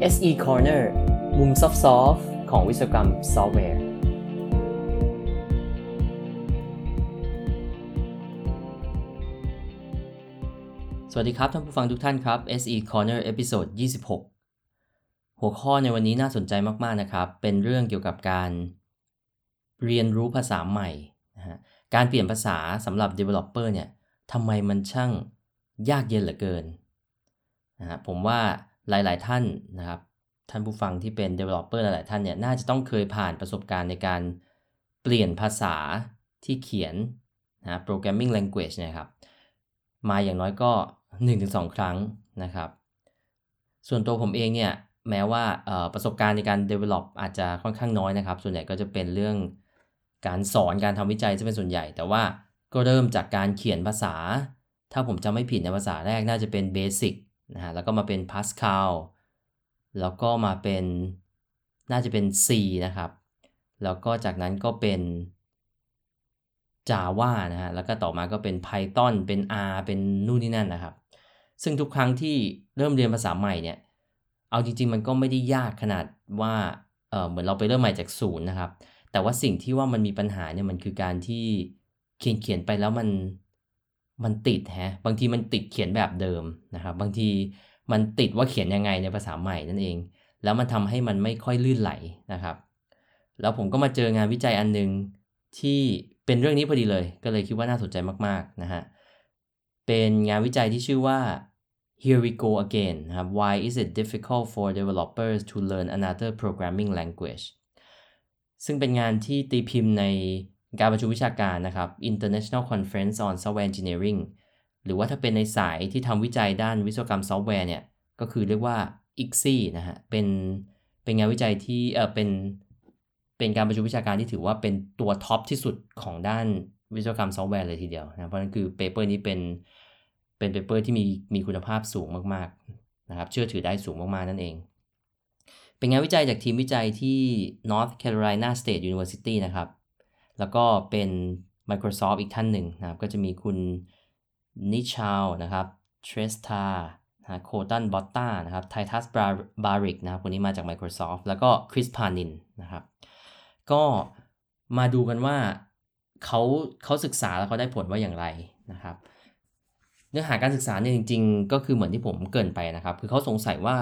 SE Corner มุม soft ของวิศวกรรมซอฟต์แวร์ สวัสดีครับท่านผู้ฟังทุกท่านครับ SE Corner episode 26 หัวข้อในวันนี้น่าสนใจมาก ๆ นะครับ เป็นเรื่องเกี่ยวกับการเรียนรู้ภาษาใหม่นะฮะ การเปลี่ยนภาษาสำหรับ Developer เนี่ยทำไมมันช่างยากเย็นเหลือเกินนะฮะผมว่า หลาย ๆ ท่านนะครับท่านผู้ฟังที่เป็น Developer หลาย ๆ ท่านเนี่ยน่าจะต้องเคยผ่านประสบการณ์ในการเปลี่ยนภาษาที่เขียนนะ Programming Language นะครับมาอย่างน้อยก็ 1-2 ครั้งนะครับ ส่วนตัวผมเองเนี่ยแม้ว่าประสบการณ์ในการ develop อาจจะค่อนข้างน้อยนะครับ ส่วนใหญ่ก็จะเป็นเรื่องการสอนการทำวิจัยจะเป็นส่วนใหญ่ แต่ว่าก็เริ่มจากการเขียนภาษา ถ้าผมจำไม่ผิดในภาษาแรกน่าจะเป็น Basic นะฮะแล้วก็มาเป็น Pascal แล้วก็มาเป็นน่าจะเป็น C นะครับ แล้วก็จากนั้นก็เป็น Java นะฮะแล้วก็ต่อมาก็เป็น Python เป็น R เป็นนู่นนี่นั่นนะครับ ซึ่งทุกครั้งที่เริ่มเรียนภาษาใหม่เนี่ยเอาจริง ๆ มันก็ไม่ได้ยากขนาดว่าเออเหมือนเราไปเริ่มใหม่จากศูนย์นะครับ แต่ว่าสิ่งที่ว่ามันมีปัญหาเนี่ยมันคือการที่เขียนเขียนไปแล้วมัน มันติดฮะบางทีมันติดเขียนแบบเดิมนะครับ บางทีมันติดว่าเขียนยังไงในภาษาใหม่นั่นเอง แล้วมันทำให้มันไม่ค่อยลื่นไหลนะครับ แล้วผมก็มาเจองานวิจัยอันนึงที่เป็นเรื่องนี้พอดีเลย ก็เลยคิดว่าน่าสนใจมากๆนะฮะเป็นงานวิจัยที่ชื่อว่า Here we go again นะครับ Why is it difficult for developers to learn another programming language ซึ่งเป็นงานที่ตีพิมพ์ใน การประชุมวิชาการนะครับ International Conference on Software Engineering หรือว่าถ้าเป็นในสายที่ทำวิจัยด้านวิศวกรรมซอฟต์แวร์เนี่ย ก็คือเรียกว่า ICSE นะฮะ เป็น เป็นงานวิจัยที่ เออเป็น เป็นการประชุมวิชาการที่ถือว่าเป็นตัว top ที่สุดของด้านวิศวกรรมซอฟต์แวร์เลยทีเดียวนะ เพราะนั้นคือ paper นี้เป็น เป็น paper ที่มี มีคุณภาพสูงมากๆ นะครับ เชื่อถือได้สูงมากๆ นั่นเอง เป็นงานวิจัยจากทีมวิจัยที่ North Carolina State University นะครับ แล้วก็เป็น Microsoft อีกท่านหนึ่งนะครับ ก็จะมีคุณนิชาวนะครับเทรสตานะโคตันบอตตานะครับไททัสบาริกนะครับคนนี้มาจาก Microsoft แล้วก็คริสพานินนะครับ ก็มาดูกันว่าเขาเขาศึกษาแล้วเขาได้ผลว่าอย่างไรนะครับ เนื้อหาการศึกษาเนี่ยจริง ๆ ก็คือเหมือนที่ผมเกินไปนะครับ คือเขาสงสัยว่า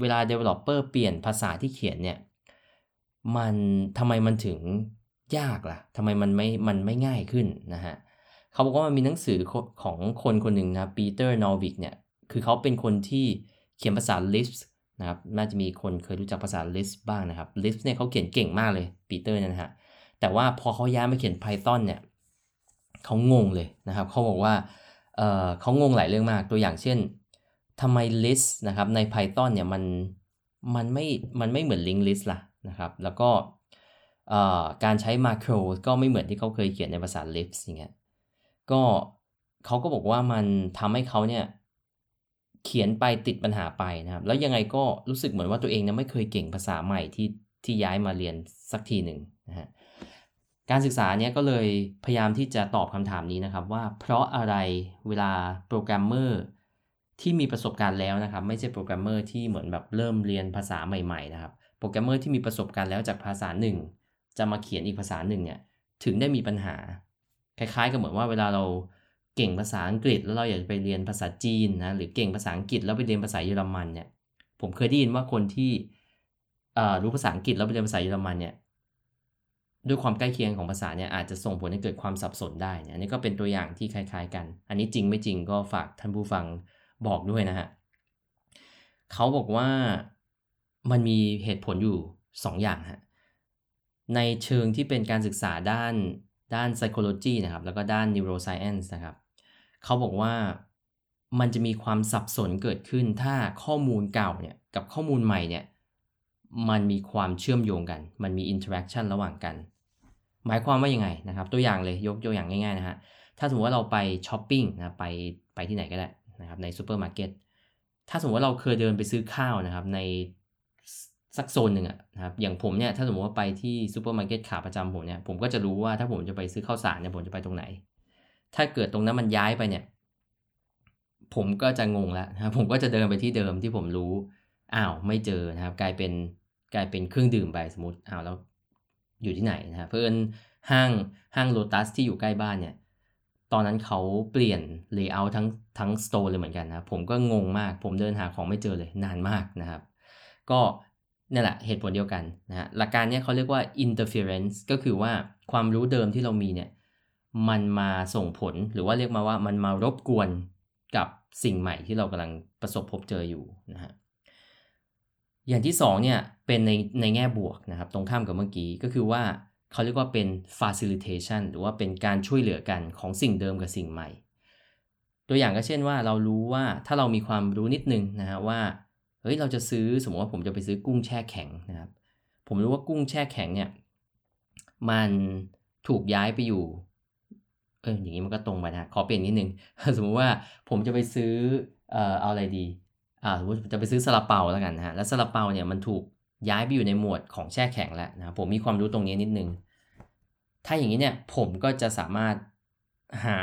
เวลา developer เปลี่ยนภาษาที่เขียนเนี่ย มันทำไมมันถึง ยากละ่ะทำไมมันไม่มันไม่ง่ายขึ้นนะฮะเขาบอกว่ามันมีหนังสือของคนคนหนึ่งนะปีเตอร์นอวิกเนี่ยคือเขาเป็นคนที่เขียนภาษา Lisp นะครับน่าจะมีคนเคยรู้จักภาษา Lisp บ้างนะครับ Lisp เนี่ยเขาเขียนเก่งมากเลยปีเตอร์นี่นะฮะแต่ว่าพอเขาย้ายมาเขียน Python เนี่ยเขางงเลยนะครับเขาบอกว่าเเขางงหลายเรื่องมากตัวอย่างเช่นทำไม list นะครับใน Python เนี่ยมันมันไม่มันไม่เหมือน link list ล่ะนะครับแล้วก็ การใช้ macro ก็ไม่เหมือนที่เขาเคยเขียนในภาษา Lisp อย่างเงี้ยก็เขาก็บอกว่ามันทำให้เขาเนี่ยเขียนไปติดปัญหาไปนะครับ แล้วยังไงก็รู้สึกเหมือนว่าตัวเองเนี่ยไม่เคยเก่งภาษาใหม่ที่ที่ย้ายมาเรียนสักทีหนึ่งนะฮะการศึกษาเนี่ยก็เลยพยายามที่จะตอบคำถามนี้นะครับ ว่าเพราะอะไรเวลาโปรแกรมเมอร์ที่มีประสบการณ์แล้วนะครับ ไม่ใช่โปรแกรมเมอร์ที่เหมือนแบบเริ่มเรียนภาษาใหม่ ๆ นะครับ โปรแกรมเมอร์ที่มีประสบการณ์แล้วจากภาษาหนึ่ง จะมาเขียนอีกภาษาหนึ่งเนี่ยถึงได้มีปัญหา คล้ายๆ กับเหมือนว่าเวลาเราเก่งภาษาอังกฤษ แล้วเราอยากไปเรียนภาษาจีนนะหรือเก่งภาษาอังกฤษแล้วไปเรียนภาษาเยอรมันเนี่ยผมเคยได้ยินว่าคนที่รู้ภาษาอังกฤษแล้วไปเรียนภาษาเยอรมันเนี่ยด้วยความใกล้เคียงของภาษาเนี่ยอาจจะส่งผลให้เกิดความสับสนได้เนี่ยอันนี้ก็เป็นตัวอย่างที่คล้ายๆ กัน อันนี้จริงไม่จริงก็ฝากท่านผู้ฟังบอกด้วยนะฮะเขาบอกว่ามันมีเหตุผลอยู่2อย่างฮะ ในเชิงที่เป็นการศึกษาด้านด้าน psychology นะครับ แล้วก็ด้าน neuroscience นะครับ เขาบอกว่ามันจะมีความสับสนเกิดขึ้นถ้าข้อมูลเก่าเนี่ยกับข้อมูลใหม่เนี่ยมันมีความเชื่อมโยงกัน มันมี interaction ระหว่างกัน หมายความว่ายังไงนะครับ ตัวอย่างเลยยกตัวอย่างง่ายๆนะฮะ ถ้าสมมติว่าเราไปช้อปปิ้งนะไปไปที่ไหนก็ได้นะครับในซูเปอร์มาร์เก็ต ถ้าสมมติว่าเราเคยเดินไปซื้อข้าวนะครับใน สักโซนหนึ่งอะนะครับอย่างผมเนี่ยถ้าสมมติว่าไปที่ซูเปอร์มาร์เก็ตขาประจำผมเนี่ยผมก็จะรู้ว่าถ้าผมจะไปซื้อข้าวสารเนี่ยผมจะไปตรงไหน ถ้าเกิดตรงนั้นมันย้ายไปเนี่ย ผมก็จะงงแล้วนะผมก็จะเดินไปที่เดิมที่ผมรู้อ้าวไม่เจอนะครับ กลายเป็นกลายเป็นเครื่องดื่มไปสมมติอ้าวแล้วอยู่ที่ไหนนะครับเหมือนห้างห้างโลตัสที่อยู่ใกล้บ้านเนี่ยตอนนั้นเขาเปลี่ยน layout ทั้งทั้ง store เลยเหมือนกันนะผมก็งงมาก ผมเดินหาของไม่เจอเลยนานมากนะครับ ก็ นี่แหละเหตุผลเดียวกันนะฮะหลักการนี้เขาเรียกว่า interference ก็คือว่าความรู้เดิมที่เรามีเนี่ยมันมาส่งผลหรือว่าเรียกมาว่ามันมารบกวนกับสิ่งใหม่ที่เรากำลังประสบพบเจออยู่นะฮะอย่างที่2เนี่ยเป็นในในแง่บวกนะครับตรงข้ามกับเมื่อกี้ก็คือว่าเขาเรียกว่าเป็น facilitation หรือว่าเป็นการช่วยเหลือกันของสิ่งเดิมกับสิ่งใหม่ ตัวอย่างก็เช่นว่าเรารู้ว่าถ้าเรามีความรู้นิดนึงนะฮะว่า เฮ้ยเราจะซื้อสมมติว่าผมจะไปซื้อกุ้งแช่แข็งนะครับ ผมรู้ว่ากุ้งแช่แข็งเนี่ยมันถูกย้ายไปอยู่ เอออย่างนี้มันก็ตรงไปนะขอเปลี่ยนนิดนึง สมมติว่าผมจะไปซื้อเอ่อเอาอะไรดีอ่าสมมติจะไปซื้อซาลาเปาแล้วกันนะฮะแล้วซาลาเปาเนี่ยมันถูกย้ายไปอยู่ในหมวดของแช่แข็งแล้วนะผมมีความรู้ตรงนี้นิดนึง ถ้าอย่างนี้เนี่ยผมก็จะสามารถหา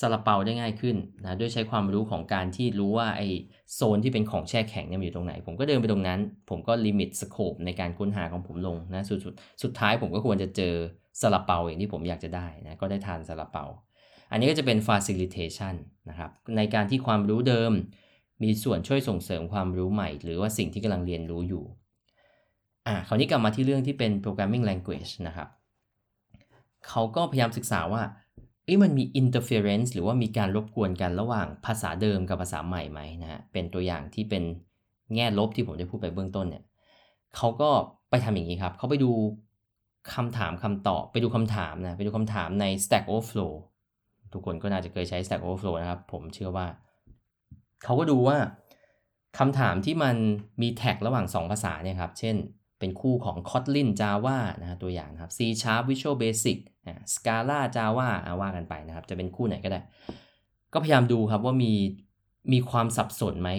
ซาลาเปาได้ง่ายขึ้นนะด้วยใช้ความรู้ของการที่รู้ว่าไอโซนที่เป็นของแช่แข็งเนี่ยอยู่ตรงไหน ผมก็เดินไปตรงนั้น ผมก็ลิมิตสโคปในการค้นหาของผมลงนะสุดสุดสุดท้ายผมก็ควรจะเจอซาลาเปาอย่างที่ผมอยากจะได้นะก็ได้ทานซาลาเปา อันนี้ก็จะเป็น facilitation นะครับในการที่ความรู้เดิม มีส่วนช่วยส่งเสริมความรู้ใหม่ หรือว่าสิ่งที่กำลังเรียนรู้อยู่อ่าคราวนี้กลับมาที่เรื่องที่เป็น programming language นะครับเขาก็พยายามศึกษาว่า เอ้มันมี interference หรือว่ามีการรบกวนกันระหว่างภาษาเดิมกับภาษาใหม่ไหมนะฮะ เป็นตัวอย่างที่เป็นแง่ลบที่ผมได้พูดไปเบื้องต้นเนี่ยเขาก็ไปทำอย่างนี้ครับ เขาไปดูคำถามคำตอบ ไปดูคำถามนะ ไปดูคำถามใน Stack Overflow ทุกคนก็น่าจะเคยใช้ Stack Overflow นะครับ ผมเชื่อว่า เขาก็ดูว่าคำถามที่มันมีแท็กระหว่าง 2 ภาษาเนี่ยครับ เช่น เป็นคู่ของ Kotlin Java นะตัวอย่างครับ C Sharp Visual Basic Scala Java ว่ากันไปนะครับ จะเป็นคู่ไหนก็ได้ ก็พยายามดูครับว่ามีมีความสับสนไหม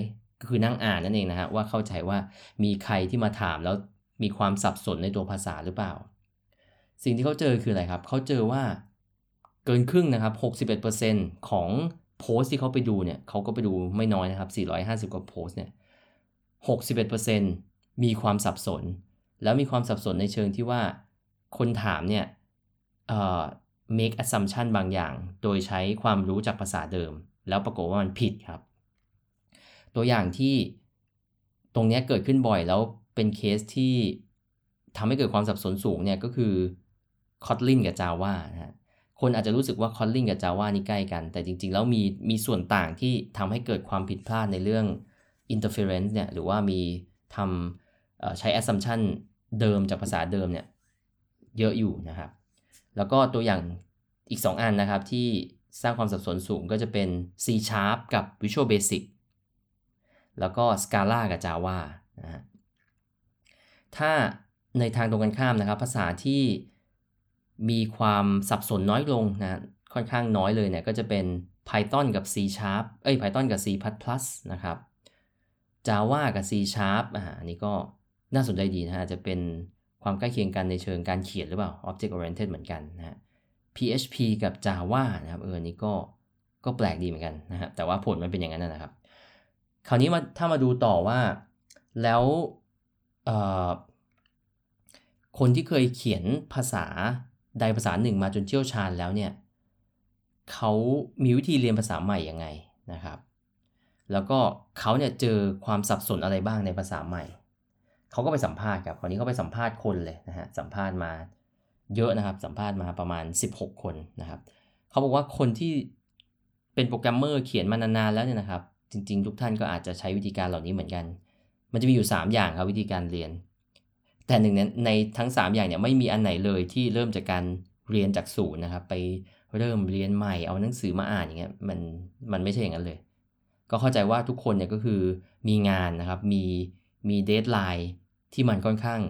ก็คือนั่งอ่านนั่นเองนะฮะว่าเข้าใจว่ามีใครที่มาถามแล้วมีความสับสนในตัวภาษาหรือเปล่า สิ่งที่เขาเจอคืออะไรครับ เขาเจอว่าเกินครึ่งนะครับ 61%ของโพสที่เขาไปดูเนี่ยเขาก็ไปดูไม่น้อยนะครับ 450 กว่าโพสเนี่ย 61%มีความสับสน แล้วมีความสับสนในเชิงที่ว่า คนถามเนี่ย make assumption บางอย่าง โดยใช้ความรู้จากภาษาเดิม แล้วปรากฏว่ามันผิดครับ ตัวอย่างที่ตรงนี้เกิดขึ้นบ่อยแล้วเป็นเคสที่ทำให้เกิดความสับสนสูงเนี่ยก็คือ Kotlin กับ Java นะฮะคนอาจจะรู้สึกว่า Kotlin กับ Java นี่ใกล้กัน แต่จริง ๆ แล้วมีมีส่วนต่างที่ทำให้เกิดความผิดพลาดในเรื่อง interference เนี่ยหรือว่ามีทำใช้ assumption เดิมจากภาษาเดิมเนี่ยเยอะอยู่นะครับ แล้วก็ตัวอย่างอีก 2 อันนะครับที่สร้างความสับสนสูงก็จะเป็น C Sharp กับ Visual Basic แล้วก็ Scala กับ Java นะฮะถ้าในทางตรงกันข้ามนะครับ ภาษาที่มีความสับสนน้อยลงนะค่อนข้างน้อยเลยเนี่ยก็จะเป็น Python กับ C Sharp เอ้ย Python กับ C++ นะครับ Java กับ C Sharp อ่าอันนี้ก็น่าสนใจดีนะฮะจะเป็น ความใกล้เคียงกันในเชิงการเขียนหรือเปล่า object oriented เหมือนกันนะฮะ PHP กับ Java นะครับเออนี้ก็ก็แปลกดีเหมือนกันนะฮะแต่ว่าผลมันเป็นอย่างนั้นนะครับ คราวนี้มาถ้ามาดูต่อว่าแล้วคนที่เคยเขียนภาษาใดภาษาหนึ่งมาจนเชี่ยวชาญแล้วเนี่ยเขามีวิธีเรียนภาษาใหม่ยังไงนะครับ แล้วก็เขาเนี่ยเจอความสับสนอะไรบ้างในภาษาใหม่ เขาก็ไปสัมภาษณ์ครับคราวนี้เขาไปสัมภาษณ์คนเลยนะฮะสัมภาษณ์มาเยอะนะครับ สัมภาษณ์มาประมาณ 16 คนนะครับเขาบอกว่าคนที่เป็นโปรแกรมเมอร์เขียนมานานๆแล้วเนี่ยนะครับ จริง ๆ ทุกท่านก็อาจจะใช้วิธีการเหล่านี้เหมือนกัน มันจะมีอยู่ 3 อย่างครับวิธีการเรียน แต่หนึ่งในทั้ง 3 อย่างเนี่ยไม่มีอันไหนเลยที่เริ่มจากการเรียนจากศูนย์นะครับ ไปเริ่มเรียนใหม่เอาหนังสือมาอ่านอย่างเงี้ยมันมันไม่ใช่อย่างนั้นเลย ก็เข้าใจว่าทุกคนเนี่ยก็คือมีงานนะครับมี มี deadline ที่มันค่อนข้าง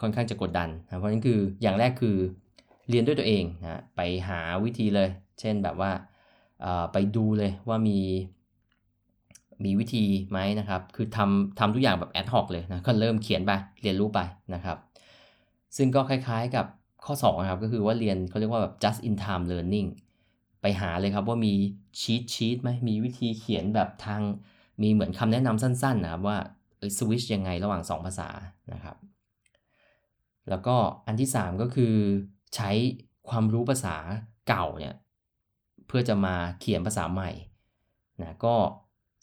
ค่อนข้างจะกดดันนะเพราะนั้นคืออย่างแรกคือเรียนด้วยตัวเองนะไปหาวิธีเลย เช่นแบบว่าไปดูเลยว่ามีมีวิธีไหมนะครับ คือทำทำทุกอย่างแบบ ad hoc เลยนะ ก็เริ่มเขียนไป เรียนรู้ไปนะครับ ซึ่งก็คล้ายๆกับข้อ2ครับ ก็คือว่าเรียนเขาเรียกว่าแบบ just in time learning ไปหาเลยครับว่ามีชีตชีตไหมมีวิธีเขียนแบบทาง มีเหมือนคำแนะนำสั้นๆนะครับว่า สวิชยังไงระหว่าง 2 ภาษานะครับ แล้วก็อันที่ 3 ก็คือใช้ความรู้ภาษาเก่าเนี่ยเพื่อจะมาเขียนภาษาใหม่นะก็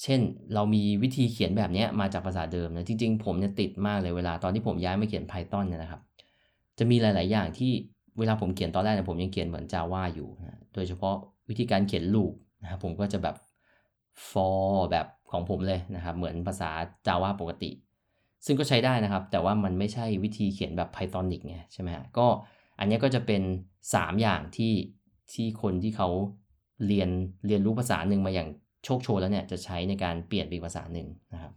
เช่นเรามีวิธีเขียนแบบนี้มาจากภาษาเดิมนะจริงๆ ผมเนี่ยติดมากเลยเวลาตอนที่ผมย้ายมาเขียน Python เนี่ยนะครับ จะมีหลาย ๆ อย่างที่เวลาผมเขียนตอนแรกเนี่ยผมยังเขียนเหมือน Java อยู่นะโดยเฉพาะวิธีการเขียนลูปนะครับผมก็จะแบบ for แบบ ของผมเลยนะครับ เหมือนภาษา Java ปกติ ซึ่งก็ใช้ได้นะครับ แต่ว่ามันไม่ใช่วิธีเขียนแบบ Pythonic ไงใช่ไหมฮะก็อันนี้ก็จะเป็น 3 อย่างที่ที่คนที่เขาเรียนเรียนรู้ภาษาหนึ่งมาอย่างโชคโชนแล้วเนี่ยจะใช้ในการเปลี่ยนเป็นภาษาหนึ่งนะครับ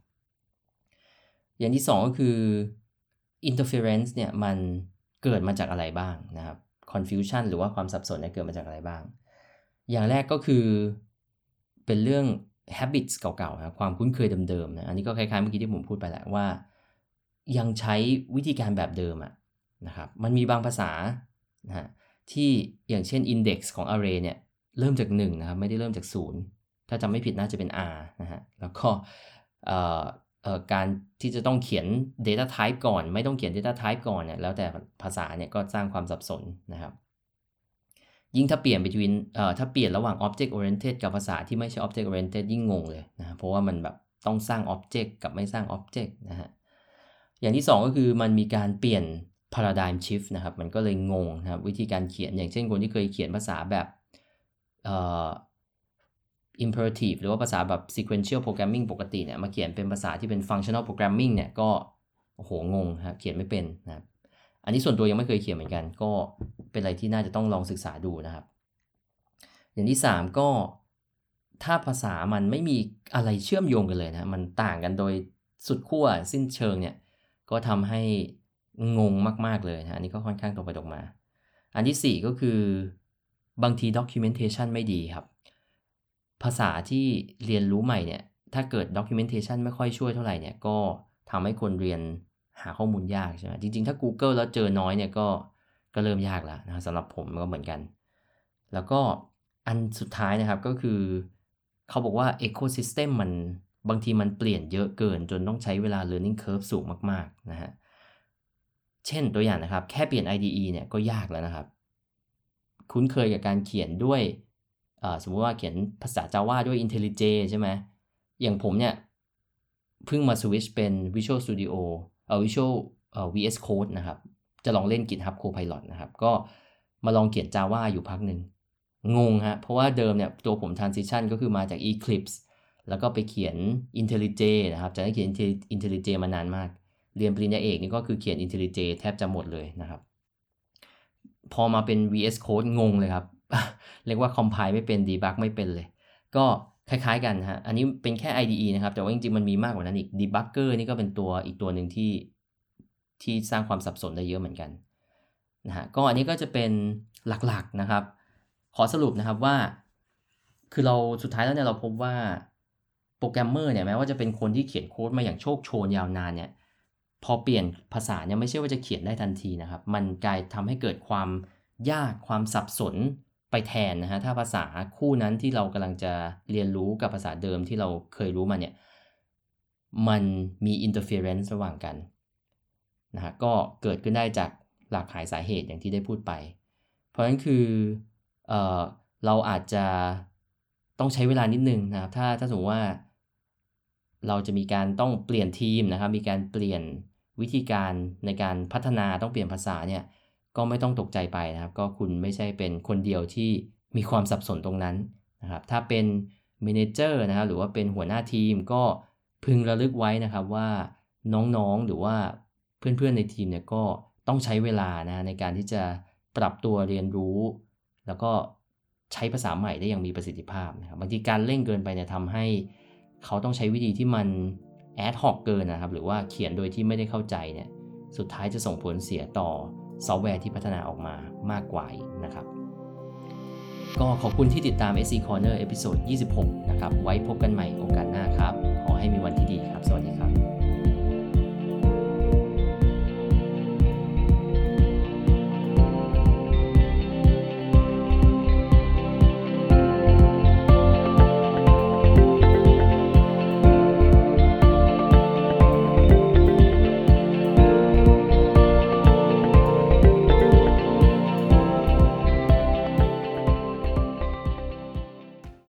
อย่างที่ 2 ก็คือ interference เนี่ยมันเกิดมาจากอะไรบ้างนะครับ confusion หรือว่าความสับสนเนี่ยเกิดมาจากอะไรบ้าง อย่างแรกก็คือเป็นเรื่อง habits เก่าๆนะความคุ้นเคยเดิมๆนะอันนี้ก็คล้ายๆเมื่อกี้ที่ผมพูดไปแหละว่า ยังใช้วิธีการแบบเดิมอะนะครับมันมีบางภาษานะฮะที่อย่างเช่น index ของ array เนี่ยเริ่มจาก1นะครับไม่ได้เริ่มจาก 0 ถ้าจำไม่ผิดน่าจะเป็น r นะฮะแล้วก็การที่จะต้องเขียน data type ก่อน ไม่ต้องเขียน data type ก่อนเนี่ยแล้วแต่ภาษาเนี่ยก็สร้างความสับสนนะครับ ยิ่งถ้าเปลี่ยน between เอ่อถ้าเปลี่ยนระหว่าง object oriented กับภาษาที่ไม่ใช่ object oriented ยิ่งงงเลยนะเพราะว่ามันแบบต้องสร้าง object กับไม่สร้าง object นะฮะอย่างที่ 2 ก็คือมันมีการเปลี่ยน paradigm shift นะครับมันก็เลยงงนะครับวิธีการเขียนอย่างเช่นคนที่เคยเขียนภาษาแบบเอ่อ imperative หรือว่าภาษาแบบ sequential programming ปกติเนี่ยมาเขียนเป็นภาษาที่เป็น functional programming เนี่ยก็โอ้โหงงครับเขียนไม่เป็นนะครับ อันนี้ส่วนตัวยังไม่เคยเขียนเหมือนกัน ก็เป็นอะไรที่น่าจะต้องลองศึกษาดูนะครับ อย่างที่ 3 ก็ถ้าภาษามันไม่มีอะไรเชื่อมโยงกันเลยนะ มันต่างกันโดยสุดขั้วสิ้นเชิงเนี่ย ก็ทำให้งงมาก ๆ เลยนะอันนี้ก็ค่อนข้างตรงไปตรงมา อันที่ 4 ก็คือบางที documentation ไม่ดีครับ ภาษาที่เรียนรู้ใหม่เนี่ย ถ้าเกิด documentation ไม่ค่อยช่วยเท่าไหร่เนี่ย ก็ทำให้คนเรียน หาข้อมูลยากใช่ไหมจริง ๆ ถ้า Google แล้วเจอน้อยเนี่ยก็ก็เริ่มยากแล้วนะสำหรับผมก็เหมือนกัน แล้วก็อันสุดท้ายนะครับก็คือ เขาบอกว่า ecosystem มันบางทีมันเปลี่ยนเยอะเกินจนต้องใช้เวลา learning curve สูงมากๆนะฮะเช่นตัวอย่างนะครับ แค่เปลี่ยน IDE เนี่ยก็ยากแล้วนะครับ คุ้นเคยกับการเขียนด้วยสมมติว่าเขียนภาษา Java ด้วย IntelliJ ใช่ไหมอย่างผมเนี่ยเพิ่งมาสวิชเป็น Visual Studio Visual เอ่อ VS Code นะครับ จะลองเล่น GitHub Copilot นะครับ ก็มาลองเขียน Java อยู่พักหนึ่ง งงฮะ เพราะว่าเดิมเนี่ยตัวผม transition ก็คือมาจาก Eclipse แล้วก็ไปเขียน IntelliJ นะครับจะได้เขียน IntelliJ มานานมาก เรียนปริญญาเอกนี่ก็คือเขียน IntelliJ แทบจะหมดเลยนะครับ พอมาเป็น VS Code งงเลยครับ เรียกว่า compile ไม่เป็น debug ไม่เป็นเลย ก็ คล้ายๆกันฮะ อันนี้เป็นแค่ IDE นะครับ แต่ว่าจริงๆ มันมีมากกว่านั้นอีก debugger นี่ก็เป็นตัวอีกตัวหนึ่งที่ที่สร้างความสับสนได้เยอะเหมือนกันนะฮะ ก็อันนี้ก็จะเป็นหลักๆนะครับ ขอสรุปนะครับว่า คือเราสุดท้ายแล้วเนี่ยเราพบว่าโปรแกรมเมอร์เนี่ยแม้ว่าจะเป็นคนที่เขียนโค้ดมาอย่างโชกโชนยาวนานเนี่ย พอเปลี่ยนภาษาเนี่ยไม่ใช่ว่าจะเขียนได้ทันทีนะครับ มันกลายทำให้เกิดความยากความสับสน ไปแทนนะฮะถ้าภาษาคู่นั้นที่เรากำลังจะเรียนรู้กับภาษาเดิมที่เราเคยรู้มาเนี่ยมันมี interference ระหว่างกันนะฮะก็เกิดขึ้นได้จากหลากหลายสาเหตุอย่างที่ได้พูดไป เพราะฉะนั้นคือเออเราอาจจะต้องใช้เวลานิดนึงนะครับถ้าถ้าสมมติว่า เราจะมีการต้องเปลี่ยนทีมนะครับมีการเปลี่ยนวิธีการในการพัฒนาต้องเปลี่ยนภาษาเนี่ย ก็ไม่ต้องตกใจไปนะครับ ก็คุณไม่ใช่เป็นคนเดียวที่มีความสับสนตรงนั้นนะครับ ถ้าเป็น manager นะครับหรือว่าเป็นหัวหน้าทีมก็พึงระลึกไว้นะครับว่าน้องๆหรือว่าเพื่อนๆในทีมเนี่ยก็ต้องใช้เวลานะในการที่จะปรับตัวเรียนรู้ แล้วก็ใช้ภาษาใหม่ได้อย่างมีประสิทธิภาพนะครับบางทีการเร่งเกินไปเนี่ยทำให้เขาต้องใช้วิธีที่มัน ad hoc เกินนะครับ หรือว่าเขียนโดยที่ไม่ได้เข้าใจเนี่ยสุดท้ายจะส่งผลเสียต่อ ซอฟต์แวร์ที่พัฒนาออกมามากกว่านะครับ ก็ขอบคุณที่ติดตาม SC Corner เอพิโซด26 นะครับ ไว้พบกันใหม่โอกาส